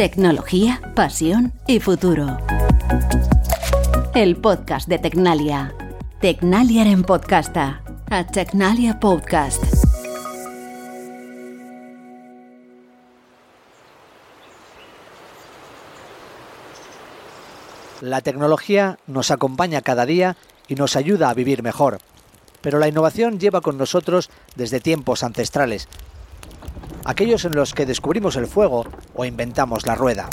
Tecnología, pasión y futuro. El podcast de Tecnalia. Tecnalia en podcasta. A Tecnalia Podcast. La tecnología nos acompaña cada día y nos ayuda a vivir mejor. Pero la innovación lleva con nosotros desde tiempos ancestrales, aquellos en los que descubrimos el fuego o inventamos la rueda.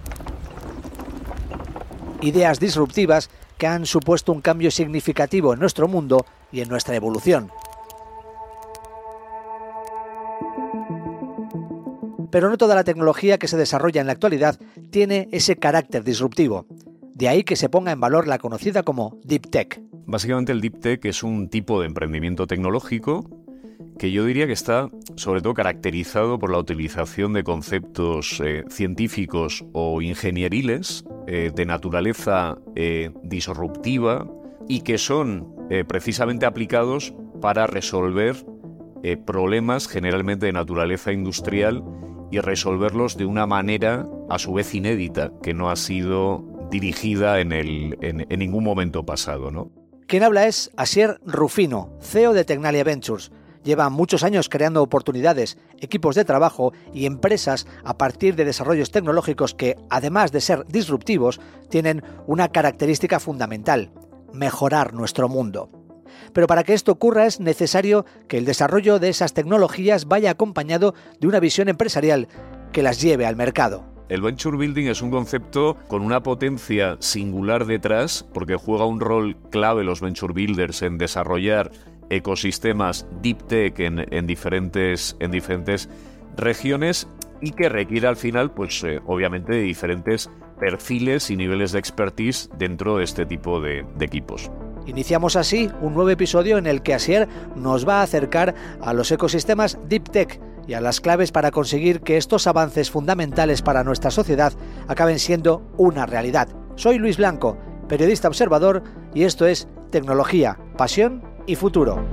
Ideas disruptivas que han supuesto un cambio significativo en nuestro mundo y en nuestra evolución. Pero no toda la tecnología que se desarrolla en la actualidad tiene ese carácter disruptivo. De ahí que se ponga en valor la conocida como Deep Tech. Básicamente el Deep Tech es un tipo de emprendimiento tecnológico que yo diría que está sobre todo caracterizado por la utilización de conceptos eh, científicos o ingenieriles eh, de naturaleza eh, disruptiva y que son precisamente aplicados para resolver problemas generalmente de naturaleza industrial y resolverlos de una manera a su vez inédita, que no ha sido dirigida en, el, en, ningún momento pasado. ¿no? Quien habla es Asier Rufino, CEO de Tecnalia Ventures Lleva muchos años creando oportunidades, equipos de trabajo y empresas a partir de desarrollos tecnológicos que, además de ser disruptivos, tienen una característica fundamental, mejorar nuestro mundo. Pero para que esto ocurra es necesario que el desarrollo de esas tecnologías vaya acompañado de una visión empresarial que las lleve al mercado. El venture building es un concepto con una potencia singular detrás porque juega un rol clave los venture builders en desarrollar ecosistemas deep tech en, diferentes, en diferentes regiones y que requiere al final, pues eh, obviamente, de diferentes perfiles y niveles de expertise dentro de este tipo de, de equipos. Iniciamos así un nuevo episodio en el que Asier nos va a acercar a los ecosistemas Deep Tech y a las claves para conseguir que estos avances fundamentales para nuestra sociedad acaben siendo una realidad. Soy Luis Blanco, periodista observador, y esto es Tecnología, Pasión y futuro.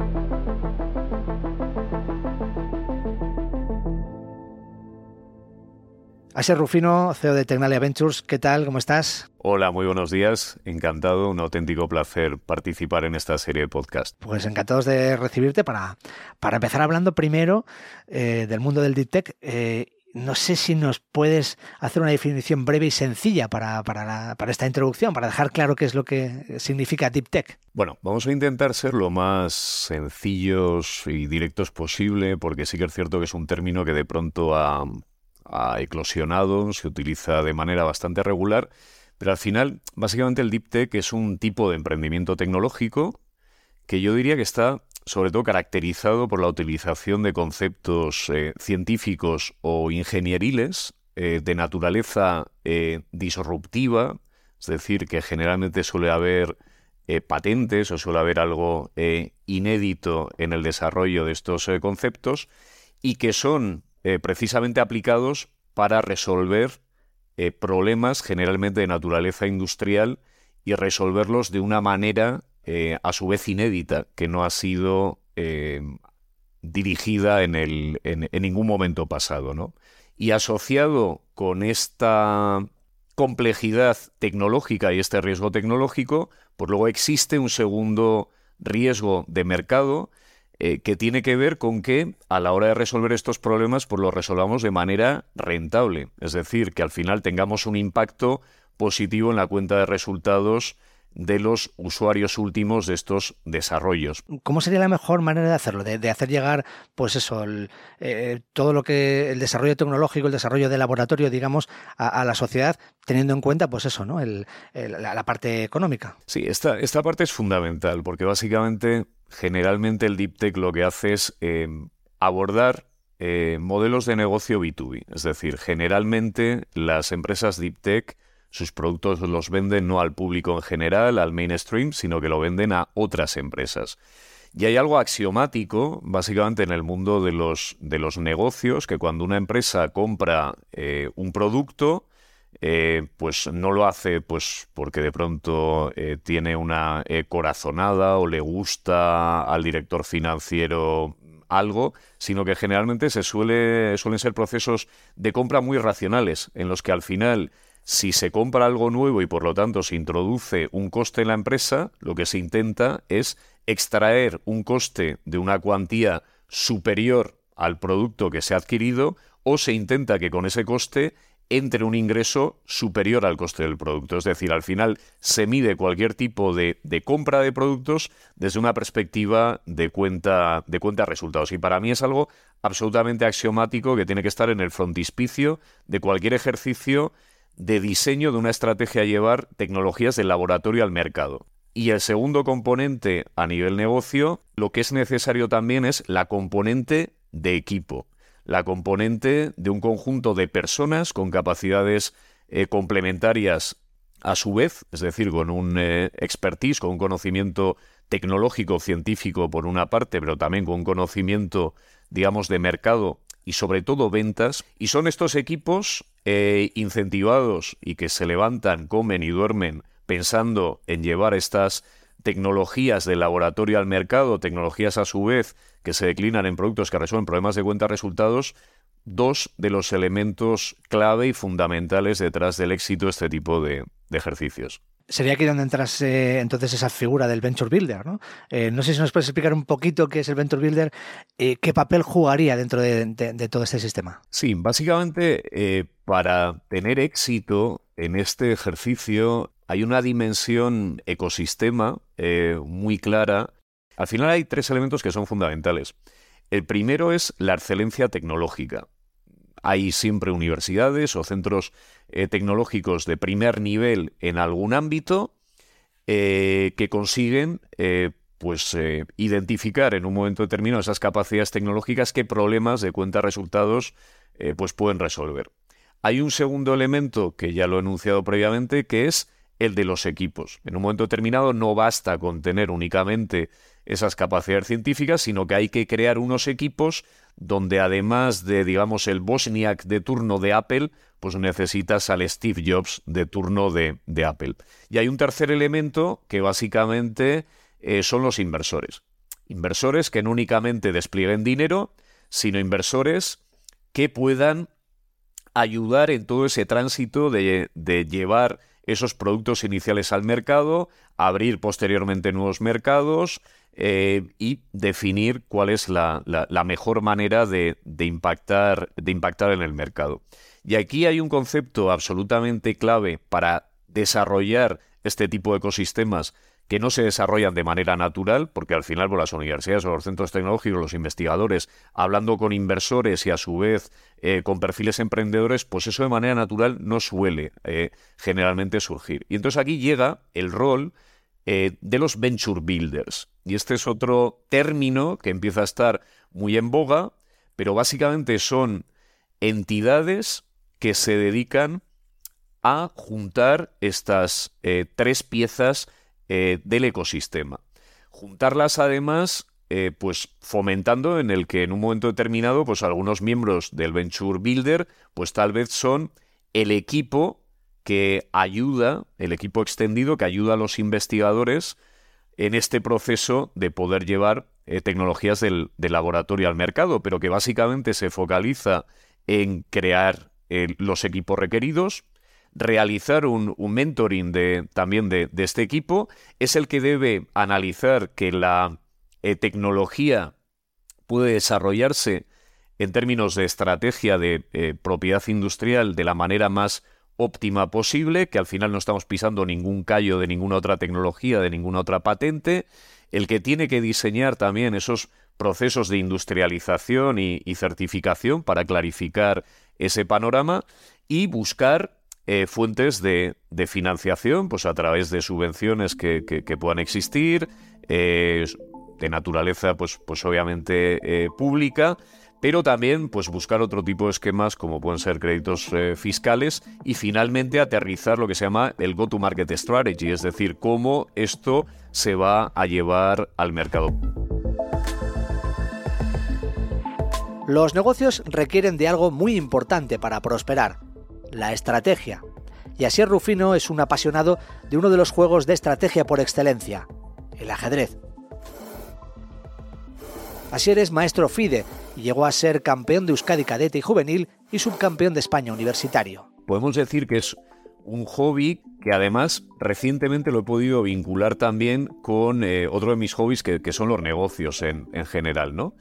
Asier Rufino, CEO de Tecnalia Ventures, ¿qué tal? ¿Cómo estás? Hola, muy buenos días. Encantado, un auténtico placer participar en esta serie de podcast. Pues encantados de recibirte para, para empezar hablando primero eh, del mundo del Deep Tech eh, no sé si nos puedes hacer una definición breve y sencilla para, esta introducción, para dejar claro qué es lo que significa Deep Tech. Bueno, vamos a intentar ser lo más sencillos y directos posible, porque sí que es cierto que es un término que de pronto ha, ha eclosionado, se utiliza de manera bastante regular, pero al final, básicamente el Deep Tech es un tipo de emprendimiento tecnológico que yo diría que está sobre todo caracterizado por la utilización de conceptos eh, científicos o ingenieriles eh, de naturaleza eh, disruptiva, es decir, que generalmente suele haber patentes o suele haber algo inédito en el desarrollo de estos conceptos y que son precisamente aplicados para resolver problemas generalmente de naturaleza industrial y resolverlos de una manera eh, a su vez inédita, que no ha sido eh, dirigida en, el, en, ningún momento pasado. ¿no? Y asociado con esta complejidad tecnológica y este riesgo tecnológico, pues luego existe un segundo riesgo de mercado eh, que tiene que ver con que a la hora de resolver estos problemas, pues los resolvamos de manera rentable. Es decir, que al final tengamos un impacto positivo en la cuenta de resultados de los usuarios últimos de estos desarrollos. ¿Cómo sería la mejor manera de hacerlo? De, hacer llegar, pues eso, eh, todo lo que el desarrollo tecnológico, el desarrollo de laboratorio, digamos, a, la sociedad, teniendo en cuenta, pues eso, ¿no? la, parte económica. Sí, esta, esta parte es fundamental, porque básicamente, generalmente el Deep Tech lo que hace es eh, abordar eh, modelos de negocio B2B. Es decir, generalmente las empresas Deep Tech sus productos los venden no al público en general, al mainstream, sino que lo venden a otras empresas. Y hay algo axiomático, básicamente en el mundo de los, de los negocios, que cuando una empresa compra eh, un producto, eh, pues no lo hace pues porque de pronto eh, tiene una corazonada o le gusta al director financiero algo, sino que generalmente se suele, suelen ser procesos de compra muy racionales, en los que al final si se compra algo nuevo y por lo tanto se introduce un coste en la empresa, lo que se intenta es extraer un coste de una cuantía superior al producto que se ha adquirido o se intenta que con ese coste entre un ingreso superior al coste del producto. Es decir, al final se mide cualquier tipo de, compra de productos desde una perspectiva de cuenta, de cuenta resultados. Y para mí es algo absolutamente axiomático que tiene que estar en el frontispicio de cualquier ejercicio de diseño de una estrategia a llevar tecnologías del laboratorio al mercado. Y el segundo componente a nivel negocio, lo que es necesario también es la componente de equipo, la componente de un conjunto de personas con capacidades eh, complementarias a su vez, es decir, con un eh, expertise, con un conocimiento tecnológico, científico por una parte, pero también con un conocimiento, digamos, de mercado y sobre todo ventas. Y son estos equipos eh, incentivados y que se levantan, comen y duermen pensando en llevar estas tecnologías de laboratorio al mercado, tecnologías a su vez que se declinan en productos que resuelven problemas de cuenta resultados, dos de los elementos clave y fundamentales detrás del éxito de este tipo de, ejercicios. Sería aquí donde entras entonces esa figura del Venture Builder. ¿no? Eh, no sé si nos puedes explicar un poquito qué es el Venture Builder, eh, qué papel jugaría dentro de, todo este sistema. Sí, básicamente eh, para tener éxito en este ejercicio hay una dimensión ecosistema eh, muy clara. Al final hay tres elementos que son fundamentales. El primero es la excelencia tecnológica. Hay siempre universidades o centros eh, tecnológicos de primer nivel en algún ámbito eh, que consiguen pues, identificar en un momento determinado esas capacidades tecnológicas, qué problemas de cuenta resultados pues pueden resolver. Hay un segundo elemento que ya lo he enunciado previamente, que es el de los equipos. En un momento determinado no basta con tener únicamente esas capacidades científicas, sino que hay que crear unos equipos donde además de, digamos, el Bosniak de turno de Apple, pues necesitas al Steve Jobs de turno de, Apple. Y hay un tercer elemento que básicamente eh, son los inversores. Inversores que no únicamente desplieguen dinero, sino inversores que puedan ayudar en todo ese tránsito de, de llevar esos productos iniciales al mercado, abrir posteriormente nuevos mercados eh, y definir cuál es la, mejor manera de, impactar, de impactar en el mercado. Y aquí hay un concepto absolutamente clave para desarrollar este tipo de ecosistemas que no se desarrollan de manera natural, porque al final por las universidades o los centros tecnológicos, los investigadores, hablando con inversores y a su vez eh, con perfiles emprendedores, pues eso de manera natural no suele eh, generalmente surgir. Y entonces aquí llega el rol eh, de los venture builders. Y este es otro término que empieza a estar muy en boga, pero básicamente son entidades que se dedican a juntar estas tres piezas eh, del ecosistema. Juntarlas además, eh, pues fomentando en el que en un momento determinado, pues algunos miembros del Venture Builder, pues tal vez son el equipo que ayuda, el equipo extendido que ayuda a los investigadores en este proceso de poder llevar eh, tecnologías del, laboratorio al mercado, pero que básicamente se focaliza en crear los equipos requeridos, realizar un, mentoring de, también de, este equipo, es el que debe analizar que la eh, tecnología puede desarrollarse en términos de estrategia de eh, propiedad industrial de la manera más óptima posible, que al final no estamos pisando ningún callo de ninguna otra tecnología, de ninguna otra patente, el que tiene que diseñar también esos procesos de industrialización y certificación para clarificar ese panorama y buscar eh, fuentes de, financiación, pues a través de subvenciones que, puedan existir, eh, de naturaleza, pues, pues obviamente eh, pública, pero también pues buscar otro tipo de esquemas como pueden ser créditos fiscales y finalmente aterrizar lo que se llama el go-to-market strategy, es decir, cómo esto se va a llevar al mercado. Los negocios requieren de algo muy importante para prosperar, la estrategia. Y así Rufino es un apasionado de uno de los juegos de estrategia por excelencia, el ajedrez. Asier es maestro FIDE llegó a ser campeón de Euskadi cadete y juvenil y subcampeón de España universitario. Podemos decir que es un hobby que además recientemente lo he podido vincular también con eh, otro de mis hobbies que, son los negocios en, general, ¿no?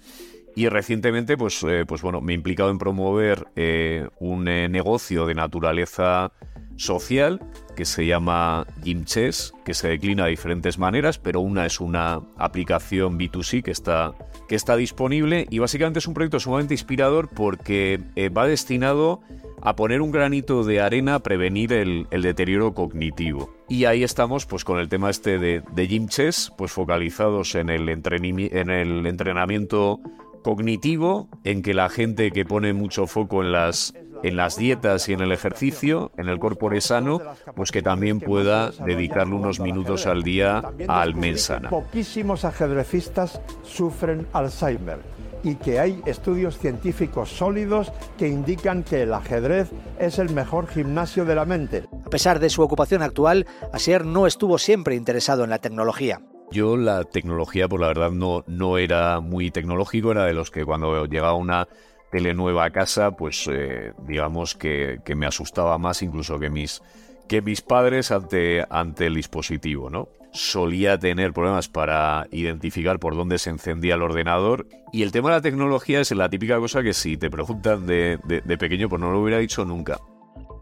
Y recientemente, pues, eh, pues bueno, me he implicado en promover eh, un negocio de naturaleza social que se llama Gymchess, que se declina de diferentes maneras, pero una es una aplicación B2C que está, que está disponible y básicamente es un proyecto sumamente inspirador porque va destinado a poner un granito de arena a prevenir el, deterioro cognitivo. Y ahí estamos pues con el tema este de, de Gym Chess, pues focalizados en el, en el entrenamiento cognitivo, en que la gente que pone mucho foco en las en las dietas y en el ejercicio, en el corpore sano, pues que también pueda dedicarle unos minutos al día al mensana. Poquísimos ajedrecistas sufren Alzheimer y que hay estudios científicos sólidos que indican que el ajedrez es el mejor gimnasio de la mente. A pesar de su ocupación actual, Asier no estuvo siempre interesado en la tecnología. Yo la tecnología, por la verdad, no, no era muy tecnológico, era de los que cuando llegaba una tele nueva a casa, pues eh, digamos que, que, me asustaba más incluso que mis, que mis padres ante, ante el dispositivo, ¿no? solía tener problemas para identificar por dónde se encendía el ordenador. Y el tema de la tecnología es la típica cosa que si te preguntan de, pequeño, pues no lo hubiera dicho nunca.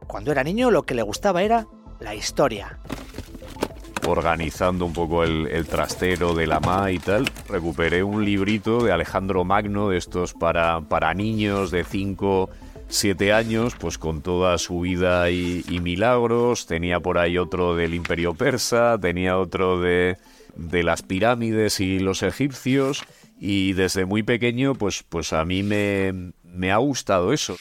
Cuando era niño lo que le gustaba era la historia. Organizando un poco el, trastero de la MA y tal, recuperé un librito de Alejandro Magno, de estos para, para niños de 5 siete años, pues con toda su vida y, milagros. Tenía por ahí otro del Imperio Persa, tenía otro de, de las pirámides y los egipcios. Y desde muy pequeño, pues, pues a mí me, me ha gustado eso.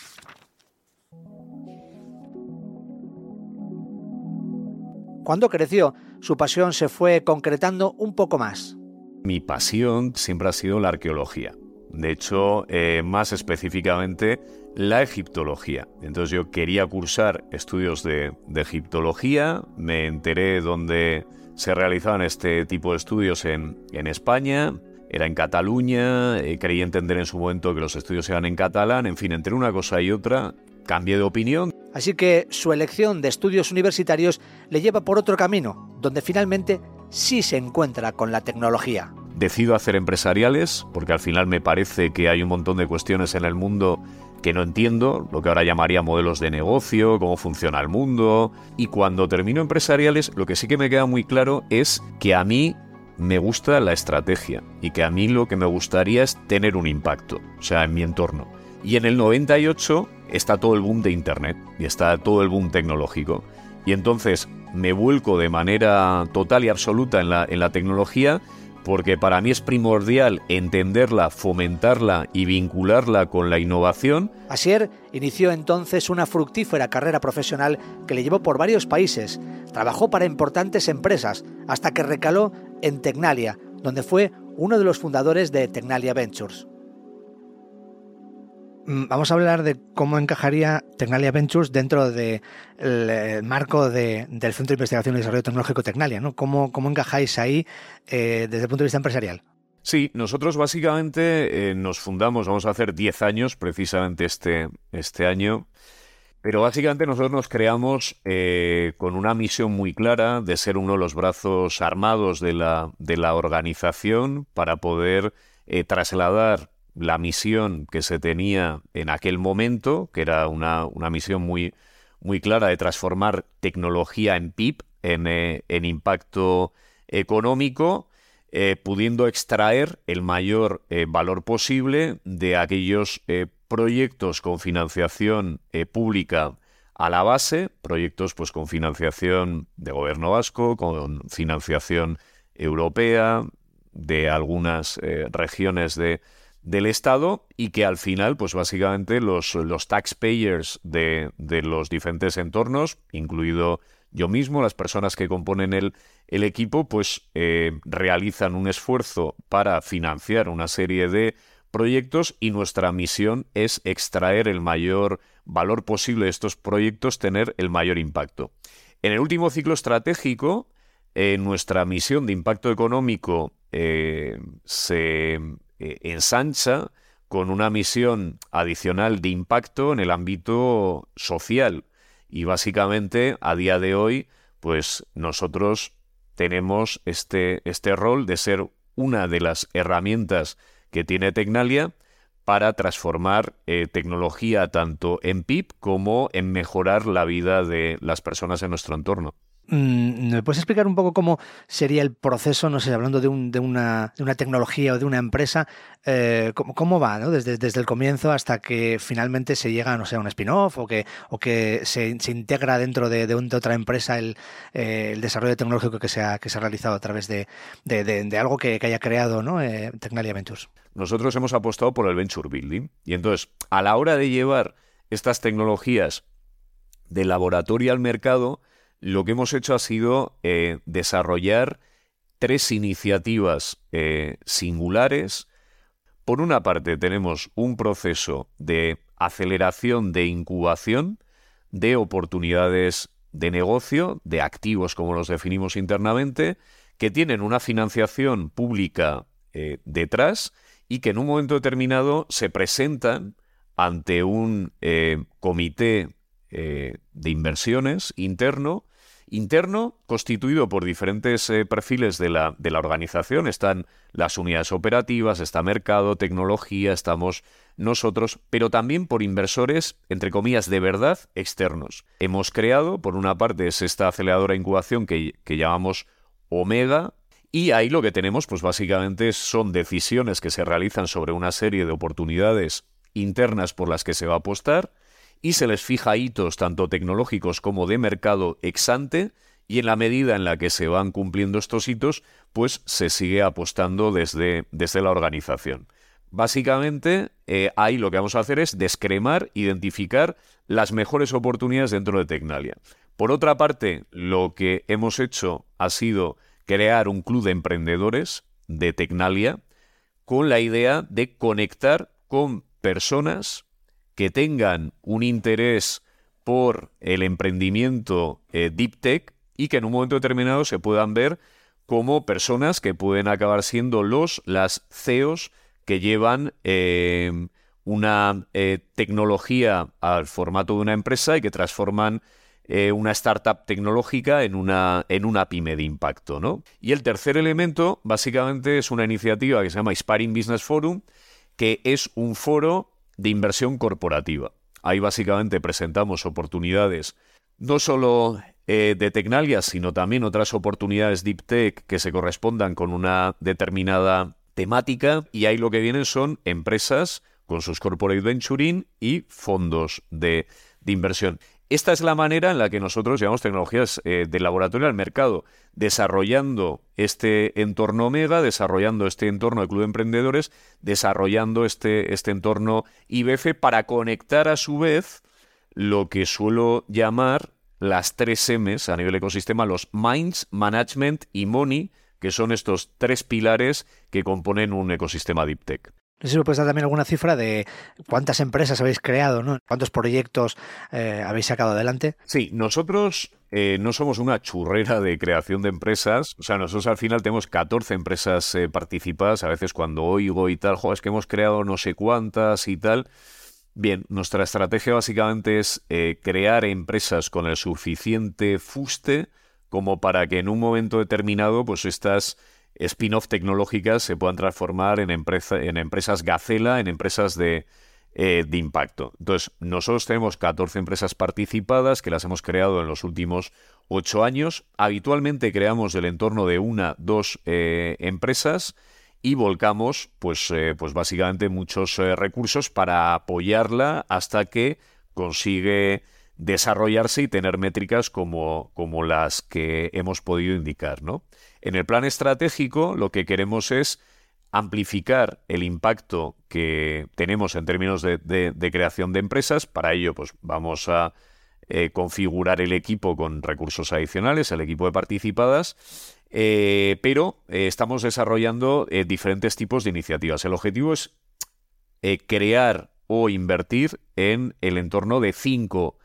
Cuando creció, su pasión se fue concretando un poco más. Mi pasión siempre ha sido la arqueología. De hecho, eh, más específicamente, la egiptología. Entonces yo quería cursar estudios de, egiptología, me enteré dónde se realizaban este tipo de estudios en, España, era en Cataluña, eh, creí entender en su momento que los estudios eran en catalán, en fin, entre una cosa y otra, cambié de opinión. Así que su elección de estudios universitarios le lleva por otro camino, donde finalmente sí se encuentra con la tecnología. Decido hacer empresariales, porque al final me parece que hay un montón de cuestiones en el mundo que no entiendo, lo que ahora llamaría modelos de negocio, cómo funciona el mundo. Y cuando termino empresariales, lo que sí que me queda muy claro es que a mí me gusta la estrategia y que a mí lo que me gustaría es tener un impacto, o sea, en mi entorno. Y en el 98 está todo el boom de Internet y está todo el boom tecnológico. Y entonces me vuelco de manera total y absoluta en la, en la tecnología porque para mí es primordial entenderla, fomentarla y vincularla con la innovación. Asier inició entonces una fructífera carrera profesional que le llevó por varios países. Trabajó para importantes empresas hasta que recaló en Tecnalia, donde fue uno de los fundadores de Tecnalia Ventures. Mm, vamos a hablar de cómo encajaría Tecnalia Ventures dentro del eh, marco del Centro de Investigación y Desarrollo Tecnológico Tecnalia. ¿no? ¿Cómo, ¿Cómo encajáis ahí eh, desde el punto de vista empresarial? Sí, nosotros básicamente eh, nos fundamos, vamos a hacer 10 años precisamente este, este año, pero básicamente nosotros nos creamos con una misión muy clara de ser uno de los brazos armados de la, de la organización para poder trasladar la misión que se tenía en aquel momento, que era una, misión muy, muy clara de transformar tecnología en PIB, en, eh, impacto económico, eh, pudiendo extraer el mayor eh, valor posible de aquellos proyectos con financiación pública a la base, proyectos pues con financiación de gobierno vasco, con financiación europea, de algunas regiones de, del Estado y que al final, pues básicamente los, los taxpayers de, de, los diferentes entornos, incluido yo mismo, las personas que componen el, el equipo, pues eh, realizan un esfuerzo para financiar una serie de proyectos y nuestra misión es extraer el mayor valor posible de estos proyectos, tener el mayor impacto. En el último ciclo estratégico, eh, nuestra misión de impacto económico eh, se ensancha con una misión adicional de impacto en el ámbito social. Y básicamente, a día de hoy, pues nosotros tenemos este, este rol de ser una de las herramientas que tiene Tecnalia para transformar eh, tecnología tanto en PIB como en mejorar la vida de las personas en nuestro entorno. Mm, ¿Me puedes explicar un poco cómo sería el proceso, no sé, hablando de, una, tecnología o de una empresa, eh, cómo, va, ¿no? Desde, el comienzo hasta que finalmente se llega, no sé, a un spin-off o que, o que se, integra dentro de, otra empresa el, eh, el, desarrollo tecnológico que se ha, que se ha realizado a través de, algo que, haya creado ¿no? Eh, Tecnalia Ventures? Nosotros hemos apostado por el venture building y entonces a la hora de llevar estas tecnologías de laboratorio al mercado, lo que hemos hecho ha sido eh, desarrollar tres iniciativas eh, singulares. Por una parte tenemos un proceso de aceleración de incubación de oportunidades de negocio, de activos como los definimos internamente, que tienen una financiación pública eh, detrás y que en un momento determinado se presentan ante un comité de inversiones interno interno constituido por diferentes eh, perfiles de la, de la organización. Están las unidades operativas, está mercado, tecnología, estamos nosotros, pero también por inversores, entre comillas, de verdad externos. Hemos creado, por una parte, es esta aceleradora incubación que, que llamamos Omega, y ahí lo que tenemos, pues básicamente son decisiones que se realizan sobre una serie de oportunidades internas por las que se va a apostar y se les fija hitos tanto tecnológicos como de mercado ex ante y en la medida en la que se van cumpliendo estos hitos, pues se sigue apostando desde, desde la organización. Básicamente, eh, ahí lo que vamos a hacer es descremar, identificar las mejores oportunidades dentro de Tecnalia. Por otra parte, lo que hemos hecho ha sido crear un club de emprendedores de Tecnalia con la idea de conectar con personas que tengan un interés por el emprendimiento eh, deep tech y que en un momento determinado se puedan ver como personas que pueden acabar siendo los, las CEOs que llevan eh, una eh, tecnología al formato de una empresa y que transforman una startup tecnológica en una, en una pyme de impacto. ¿no? Y el tercer elemento, básicamente, es una iniciativa que se llama Inspiring Business Forum, que es un foro de inversión corporativa. Ahí básicamente presentamos oportunidades no solo eh, de Tecnalia, sino también otras oportunidades Deep Tech que se correspondan con una determinada temática y ahí lo que vienen son empresas con sus corporate venturing y fondos de, de inversión. Esta es la manera en la que nosotros llevamos tecnologías eh, de laboratorio al mercado, desarrollando este entorno Omega, desarrollando este entorno de Club de Emprendedores, desarrollando este, este entorno IBF para conectar a su vez lo que suelo llamar las tres M's a nivel ecosistema, los Minds, Management y Money, que son estos tres pilares que componen un ecosistema Deep Tech. No sé si me puedes dar también alguna cifra de cuántas empresas habéis creado, ¿no? cuántos proyectos eh, habéis sacado adelante. Sí, nosotros eh, no somos una churrera de creación de empresas. O sea, nosotros al final tenemos 14 empresas eh, participadas. A veces cuando oigo y tal, jo, es que hemos creado no sé cuántas y tal. Bien, nuestra estrategia básicamente es crear empresas con el suficiente fuste como para que en un momento determinado, pues estas spin-off tecnológicas se puedan transformar en, en empresas gacela, en empresas de, eh, de impacto. Entonces, nosotros tenemos 14 empresas participadas que las hemos creado en los últimos 8 años. Habitualmente creamos el entorno de una, dos eh, empresas y volcamos, pues, eh, pues básicamente muchos recursos para apoyarla hasta que consigue desarrollarse y tener métricas como, como las que hemos podido indicar, ¿no? En el plan estratégico lo que queremos es amplificar el impacto que tenemos en términos de, creación de empresas. Para ello, pues vamos a eh, configurar el equipo con recursos adicionales, el equipo de participadas, eh, pero eh, estamos desarrollando diferentes tipos de iniciativas. El objetivo es crear o invertir en el entorno de cinco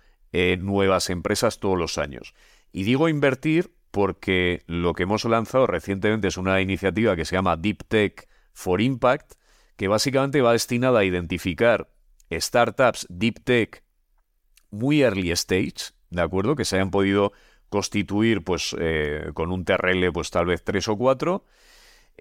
nuevas empresas todos los años. Y digo invertir porque lo que hemos lanzado recientemente es una iniciativa que se llama Deep Tech for Impact, que básicamente va destinada a identificar startups deep tech muy early stage, ¿de acuerdo? Que se hayan podido constituir pues eh, con un TRL pues tal vez tres o cuatro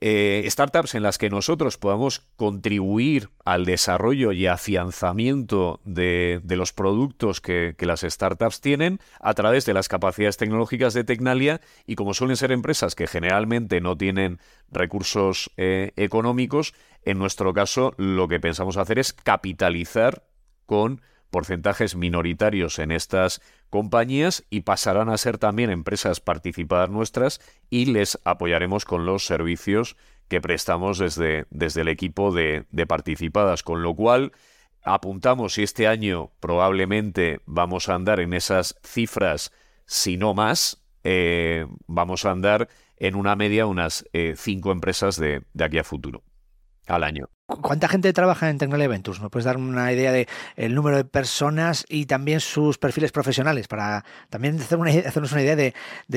eh, startups en las que nosotros podamos contribuir al desarrollo y afianzamiento de, los productos que, las startups tienen a través de las capacidades tecnológicas de Tecnalia y como suelen ser empresas que generalmente no tienen recursos eh, económicos, en nuestro caso lo que pensamos hacer es capitalizar con porcentajes minoritarios en estas compañías y pasarán a ser también empresas participadas nuestras y les apoyaremos con los servicios que prestamos desde, desde el equipo de, participadas, con lo cual apuntamos si este año probablemente vamos a andar en esas cifras, si no más, eh, vamos a andar en una media unas eh, cinco empresas de, de aquí a futuro al año. ¿Cuánta gente trabaja en Tecnalia Ventures? ¿Nos puedes dar una idea de el número de personas y también sus perfiles profesionales para también hacer una, hacernos una idea de,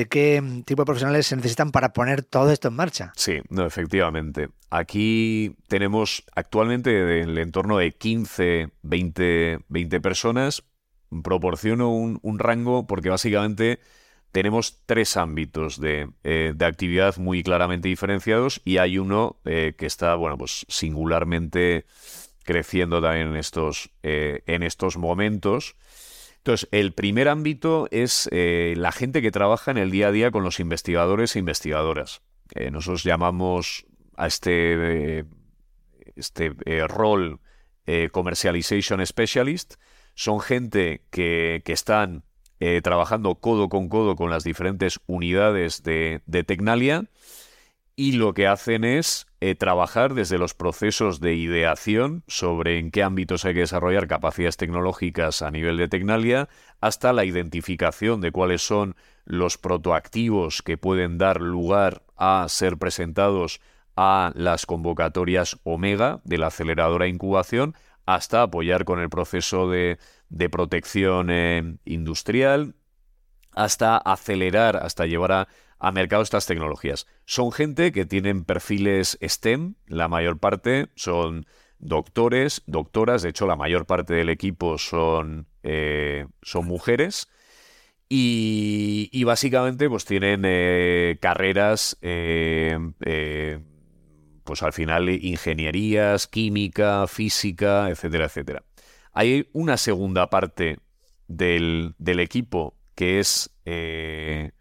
qué tipo de profesionales se necesitan para poner todo esto en marcha? Sí, no, efectivamente. Aquí tenemos actualmente el entorno de 15, 20, 20 personas. Proporciono un, un rango porque básicamente tenemos tres ámbitos de, eh, de, actividad muy claramente diferenciados y hay uno eh, que está, bueno, pues singularmente creciendo también en estos, eh, en estos momentos. Entonces, el primer ámbito es la gente que trabaja en el día a día con los investigadores e investigadoras. nosotros llamamos a este, este rol Commercialization Specialist. Son gente que, que están eh, trabajando codo con codo con las diferentes unidades de, Tecnalia y lo que hacen es eh, trabajar desde los procesos de ideación sobre en qué ámbitos hay que desarrollar capacidades tecnológicas a nivel de Tecnalia hasta la identificación de cuáles son los protoactivos que pueden dar lugar a ser presentados a las convocatorias Omega de la aceleradora incubación hasta apoyar con el proceso de de protección eh, industrial, hasta acelerar, hasta llevar a, a, mercado estas tecnologías. Son gente que tienen perfiles STEM, la mayor parte son doctores, doctoras, de hecho la mayor parte del equipo son, eh, son mujeres. Y, básicamente pues tienen eh, carreras pues al final ingenierías, química, física, etcétera, etcétera. Hay una segunda parte del, equipo que es eh,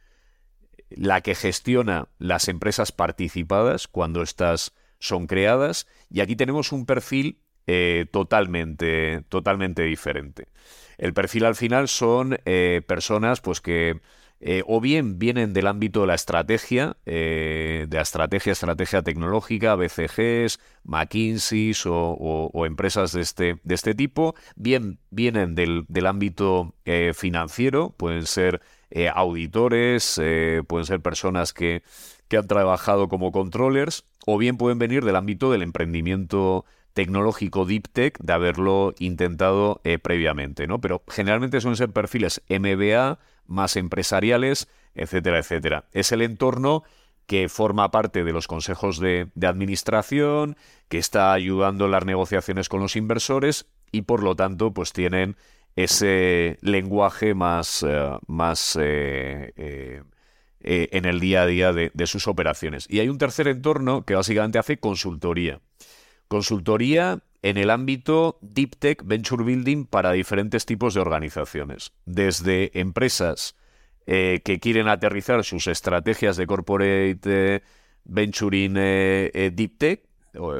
la que gestiona las empresas participadas cuando estas son creadas y aquí tenemos un perfil eh, totalmente, totalmente diferente. El perfil al final son eh, personas pues que eh, o bien vienen del ámbito de la estrategia, eh, de la estrategia, estrategia tecnológica, BCGs, McKinsey o, empresas de este, de este tipo, bien vienen del, ámbito eh, financiero, pueden ser auditores, pueden ser personas que, que han trabajado como controllers, o bien pueden venir del ámbito del emprendimiento tecnológico deep tech de haberlo intentado previamente, ¿no? Pero generalmente suelen ser perfiles MBA, más empresariales, etcétera, etcétera. Es el entorno que forma parte de los consejos de, administración, que está ayudando en las negociaciones con los inversores y por lo tanto pues tienen ese lenguaje más, eh, más eh, eh, en el día a día de, de sus operaciones. Y hay un tercer entorno que básicamente hace consultoría. Consultoría en el ámbito Deep Tech Venture Building para diferentes tipos de organizaciones, desde empresas eh, que quieren aterrizar sus estrategias de corporate eh, venturing eh, Deep Tech,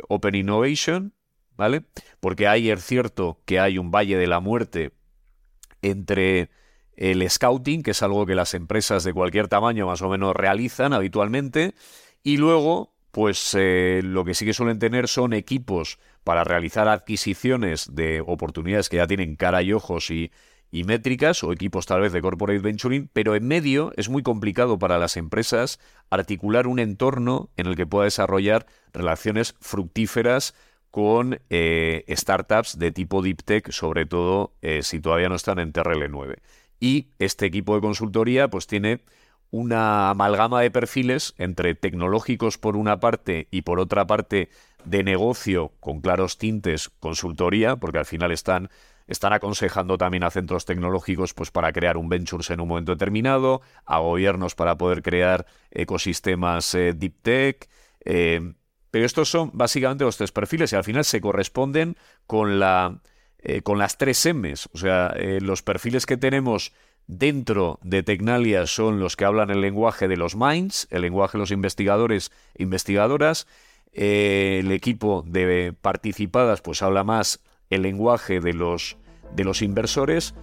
Open Innovation, ¿vale? Porque hay, es cierto que hay un valle de la muerte entre el scouting, que es algo que las empresas de cualquier tamaño más o menos realizan habitualmente, y luego pues eh, lo que sí que suelen tener son equipos para realizar adquisiciones de oportunidades que ya tienen cara y ojos y, métricas o equipos tal vez de corporate venturing, pero en medio es muy complicado para las empresas articular un entorno en el que pueda desarrollar relaciones fructíferas con eh, startups de tipo deep tech, sobre todo eh, si todavía no están en TRL9. Y este equipo de consultoría pues tiene una amalgama de perfiles entre tecnológicos por una parte y por otra parte de negocio con claros tintes consultoría, porque al final están están aconsejando también a centros tecnológicos pues para crear un ventures en un momento determinado, a gobiernos para poder crear ecosistemas eh, deep tech. Eh, pero estos son básicamente los tres perfiles y al final se corresponden con la eh, con las tres M's. O sea, los perfiles que tenemos dentro de Tecnalia son los que hablan el lenguaje de los minds, el lenguaje de los investigadores e investigadoras. el equipo de participadas pues habla más el lenguaje de los, de los inversores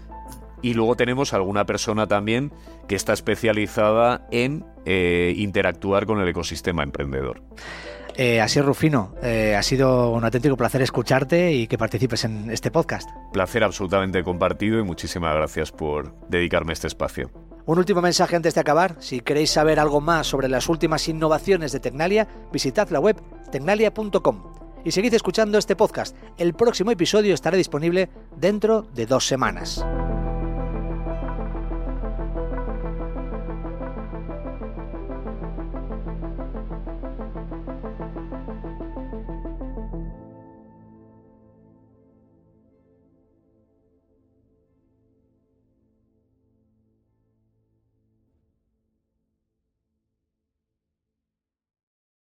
y luego tenemos alguna persona también que está especializada en eh, interactuar con el ecosistema emprendedor. Eh, así es, Rufino. Eh, ha sido un auténtico placer escucharte y que participes en este podcast. Placer absolutamente compartido y muchísimas gracias por dedicarme este espacio. Un último mensaje antes de acabar. Si queréis saber algo más sobre las últimas innovaciones de Tecnalia, visitad la web tecnalia.com y seguid escuchando este podcast. El próximo episodio estará disponible dentro de dos semanas.